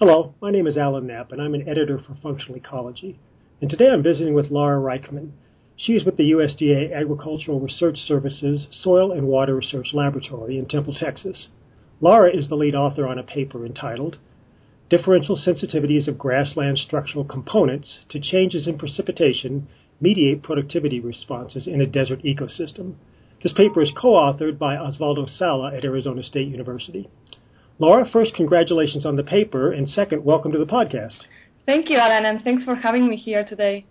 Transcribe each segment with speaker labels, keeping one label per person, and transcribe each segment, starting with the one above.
Speaker 1: Hello, my name is Alan Knapp, and I'm an editor for Functional Ecology. And today I'm visiting with Laura Reichmann. She is with the USDA Agricultural Research Services Soil and Water Research Laboratory in Temple, Texas. Laura is the lead author on a paper entitled Differential Sensitivities of Grassland Structural Components to Changes in Precipitation Mediate Productivity Responses in a Desert Ecosystem. This paper is co authored by Osvaldo Sala at Arizona State University. Laura, first, congratulations on the paper, and second, welcome to the podcast.
Speaker 2: Thank you, Alan, and thanks for having me here today.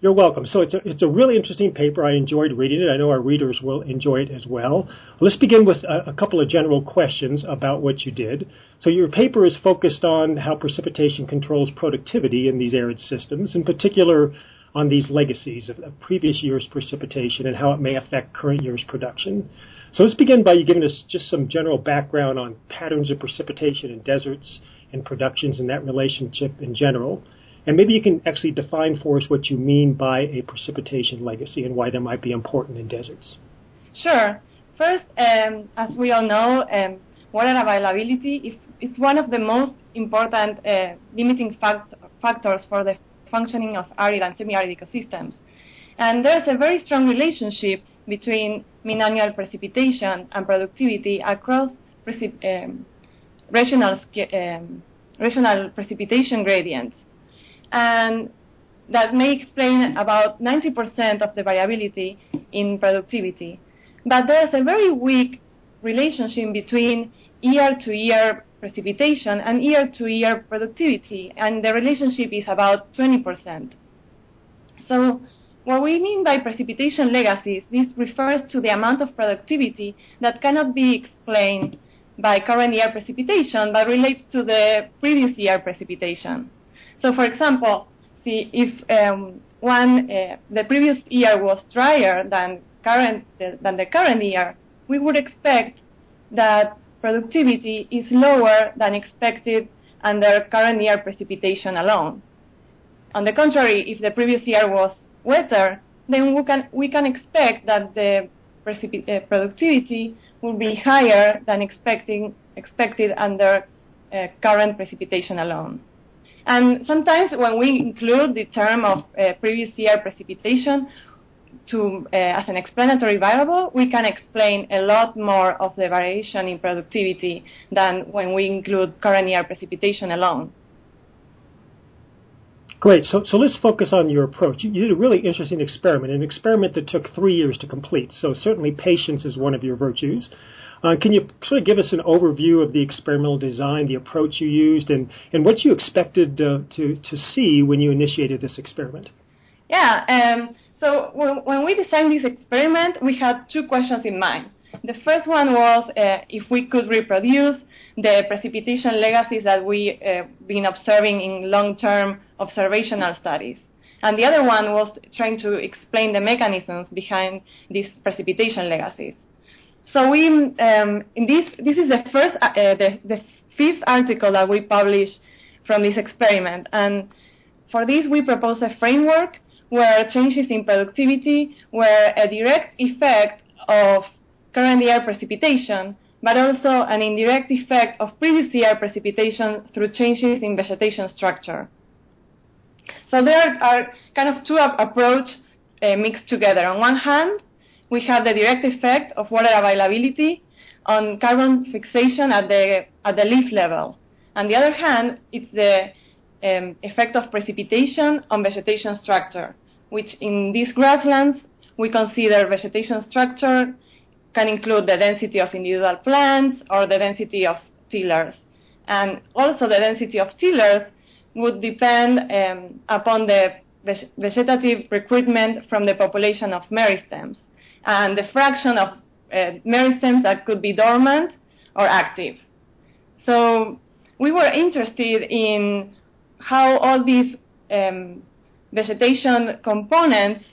Speaker 1: You're welcome. So it's a, it's a really interesting paper. I enjoyed reading it. I know our readers will enjoy it as well. Let's begin with a, a couple of general questions about what you did. So your paper is focused on how precipitation controls productivity in these arid systems, in particular on these legacies of, of previous year's precipitation and how it may affect current year's production. So let's begin by you giving us just some general background on patterns of precipitation in deserts and productions and that relationship in general. And maybe you can actually define for us what you mean by a precipitation legacy and why that might be important in deserts.
Speaker 2: Sure. First, um, as we all know, um, water availability is, is one of the most important uh, limiting fact- factors for the functioning of arid and semi-arid ecosystems. And there's a very strong relationship between mean annual precipitation and productivity across um, regional, um, regional precipitation gradients. And that may explain about 90% of the variability in productivity. But there's a very weak relationship between year to year precipitation and year to year productivity, and the relationship is about 20%. So what we mean by precipitation legacies, this refers to the amount of productivity that cannot be explained by current year precipitation, but relates to the previous year precipitation. So, for example, see if um, one uh, the previous year was drier than current than the current year, we would expect that productivity is lower than expected under current year precipitation alone. On the contrary, if the previous year was wetter, then we can we can expect that the uh, productivity will be higher than expecting expected under uh, current precipitation alone. And sometimes when we include the term of uh, previous year precipitation to, uh, as an explanatory variable, we can explain a lot more of the variation in productivity than when we include current year precipitation alone.
Speaker 1: Great. So, so let's focus on your approach. You, did a really interesting experiment, an experiment that took three years to complete. So certainly patience is one of your virtues. Uh, can you sort of give us an overview of the experimental design, the approach you used, and, and what you expected uh, to, to see when you initiated this experiment?
Speaker 2: Yeah. Um, so when, when we designed this experiment, we had two questions in mind. The first one was uh, if we could reproduce the precipitation legacies that we've uh, been observing in long-term observational studies. And the other one was trying to explain the mechanisms behind these precipitation legacies. So we, um, this, this is the first, uh, the, the fifth article that we published from this experiment. And for this, we propose a framework where changes in productivity were a direct effect of current year precipitation, but also an indirect effect of previous year precipitation through changes in vegetation structure. So there are kind of two approaches uh, mixed together. On one hand, we have the direct effect of water availability on carbon fixation at the, at the leaf level. On the other hand, it's the um, effect of precipitation on vegetation structure, which in these grasslands, we consider vegetation structure can include the density of individual plants or the density of tillers. And also the density of tillers would depend um, upon the vegetative recruitment from the population of meristems and the fraction of uh, meristems that could be dormant or active. So we were interested in how all these um, vegetation components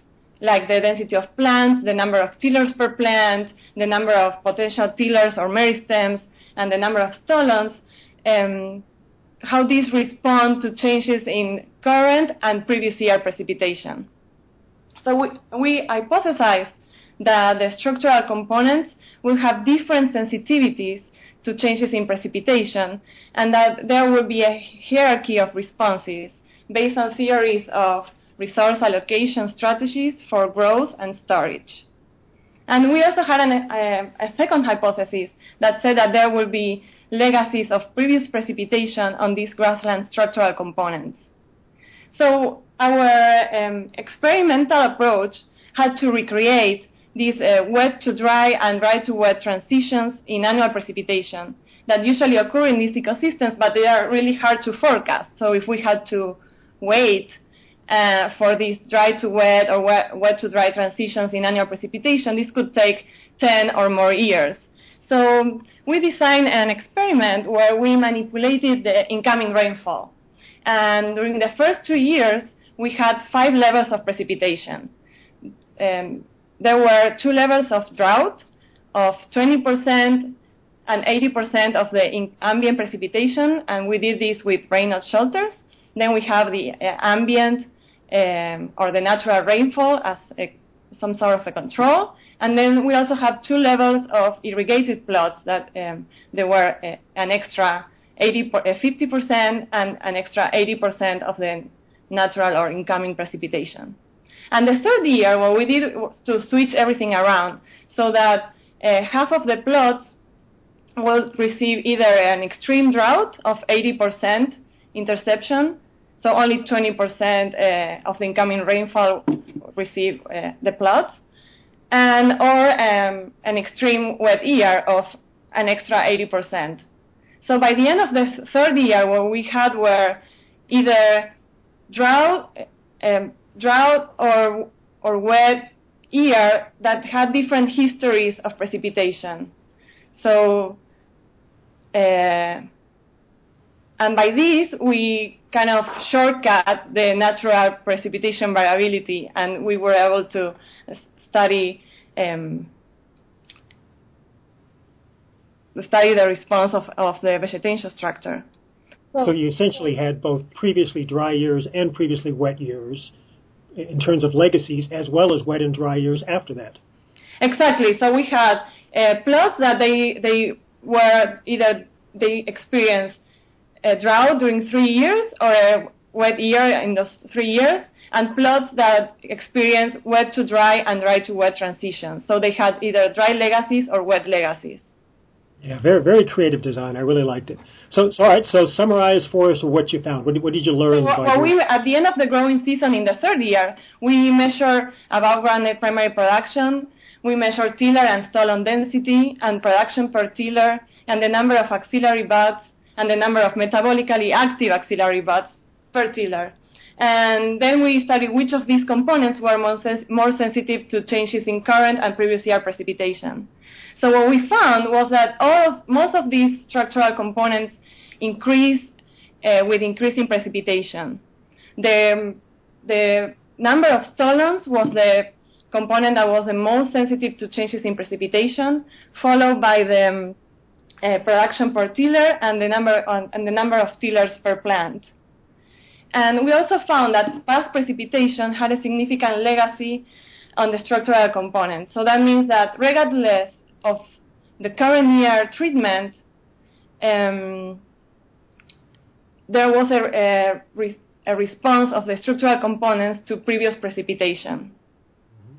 Speaker 2: like the density of plants, the number of tillers per plant, the number of potential tillers or meristems, and the number of stolons, um, how these respond to changes in current and previous year precipitation. So we, we hypothesized that the structural components will have different sensitivities to changes in precipitation, and that there will be a hierarchy of responses based on theories of resource allocation strategies for growth and storage. And we also had an, a, a second hypothesis that said that there will be legacies of previous precipitation on these grassland structural components. So our um, experimental approach had to recreate these uh, wet to dry and dry to wet transitions in annual precipitation that usually occur in these ecosystems, but they are really hard to forecast. So if we had to wait uh, for these dry to wet or wet, to dry transitions in annual precipitation, this could take 10 or more years. So we designed an experiment where we manipulated the incoming rainfall. And during the first two years, we had five levels of precipitation. Um, there were two levels of drought of 20% and 80% of the ambient precipitation, and we did this with rainout shelters. Then we have the uh, ambient um, or the natural rainfall as a, some sort of a control. And then we also have two levels of irrigated plots that um, there were uh, an extra 80, uh, 50% and an extra 80% of the natural or incoming precipitation. And the third year, what we did was to switch everything around so that uh, half of the plots will receive either an extreme drought of 80% interception, so only 20% uh, of the incoming rainfall receive uh, the plots, and or um, an extreme wet year of an extra 80%. So by the end of the third year, what we had were either drought, um, drought or or wet year that had different histories of precipitation. So, uh, and by this we kind of shortcut the natural precipitation variability, and we were able to study um, study the response of, of the vegetation structure.
Speaker 1: So, so you essentially had both previously dry years and previously wet years in terms of legacies, as well as wet and dry years after that.
Speaker 2: Exactly. So we had uh, plots that they they were either they experienced a drought during three years or a wet year in those three years, and plots that experience wet to dry and dry to wet transitions. So they had either dry legacies or wet legacies.
Speaker 1: Yeah, very very creative design. I really liked it. So, so all right. So summarize for us what you found. What, what did you learn?
Speaker 2: So, well, we at the end of the growing season in the third year, we measure above ground primary production. We measure tiller and stolon density and production per tiller and the number of axillary buds and the number of metabolically active axillary buds per tiller. And then we studied which of these components were more, sens- more sensitive to changes in current and previous year precipitation. So what we found was that all of, most of these structural components increase uh, with increasing precipitation. The, the number of stolons was the component that was the most sensitive to changes in precipitation, followed by the production per tiller and the number on, and the number of tillers per plant. And we also found that past precipitation had a significant legacy on the structural component. So that means that regardless of the current year treatment, um, there was a, a, re- a, response of the structural components to previous precipitation. Mm-hmm.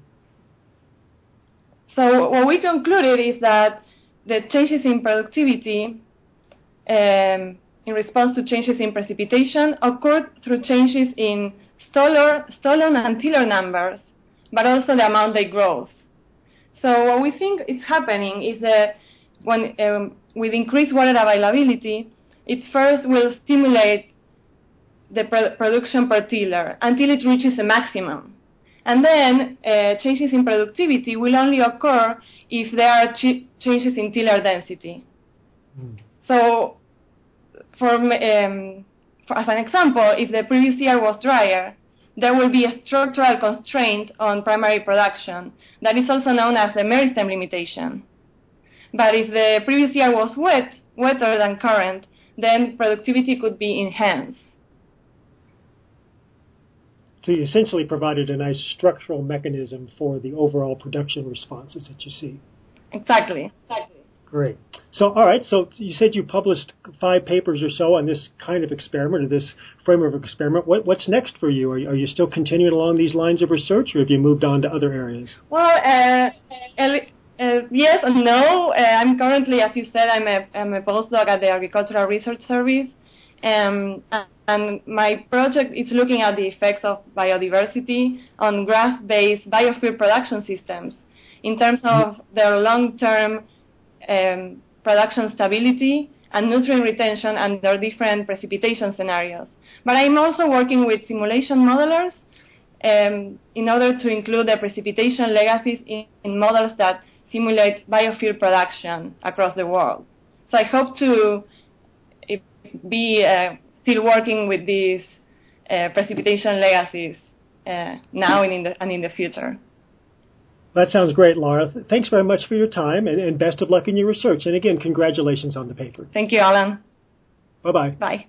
Speaker 2: So what we concluded is that the changes in productivity um, in response to changes in precipitation occurred through changes in stoller, stolon and tiller numbers, but also the amount they grow. So what we think is happening is that when um, with increased water availability, it first will stimulate the pro- production per tiller until it reaches a maximum. And then uh, changes in productivity will only occur if there are ch- changes in tiller density. Mm. So, for, um, for, as an example, if the previous year was drier, there will be a structural constraint on primary production that is also known as the meristem limitation. But if the previous year was wet, wetter than current, then productivity could be enhanced.
Speaker 1: So you essentially provided a nice structural mechanism for the overall production responses that you see.
Speaker 2: Exactly. exactly.
Speaker 1: Great. So, all right. So, you said you published five papers or so on this kind of experiment or this framework of experiment. What, what's next for you? Are, are, you still continuing along these lines of research, or have you moved on to other areas?
Speaker 2: Well, uh, uh, yes and no. Uh, I'm currently, as you said, I'm a, I'm a postdoc at the Agricultural Research Service, um, and my project is looking at the effects of biodiversity on grass-based biofuel production systems in terms of their long-term um, production stability and nutrient retention under different precipitation scenarios. But I'm also working with simulation modelers um, in order to include the precipitation legacies in, in, models that simulate biofuel production across the world. So I hope to be uh, still working with these uh, precipitation legacies uh, now and in, the, and in the future.
Speaker 1: That sounds great, Laura. Thanks very much for your time and, and best of luck in your research. And again, congratulations on the paper.
Speaker 2: Thank you, Alan.
Speaker 1: Bye-bye.
Speaker 2: Bye.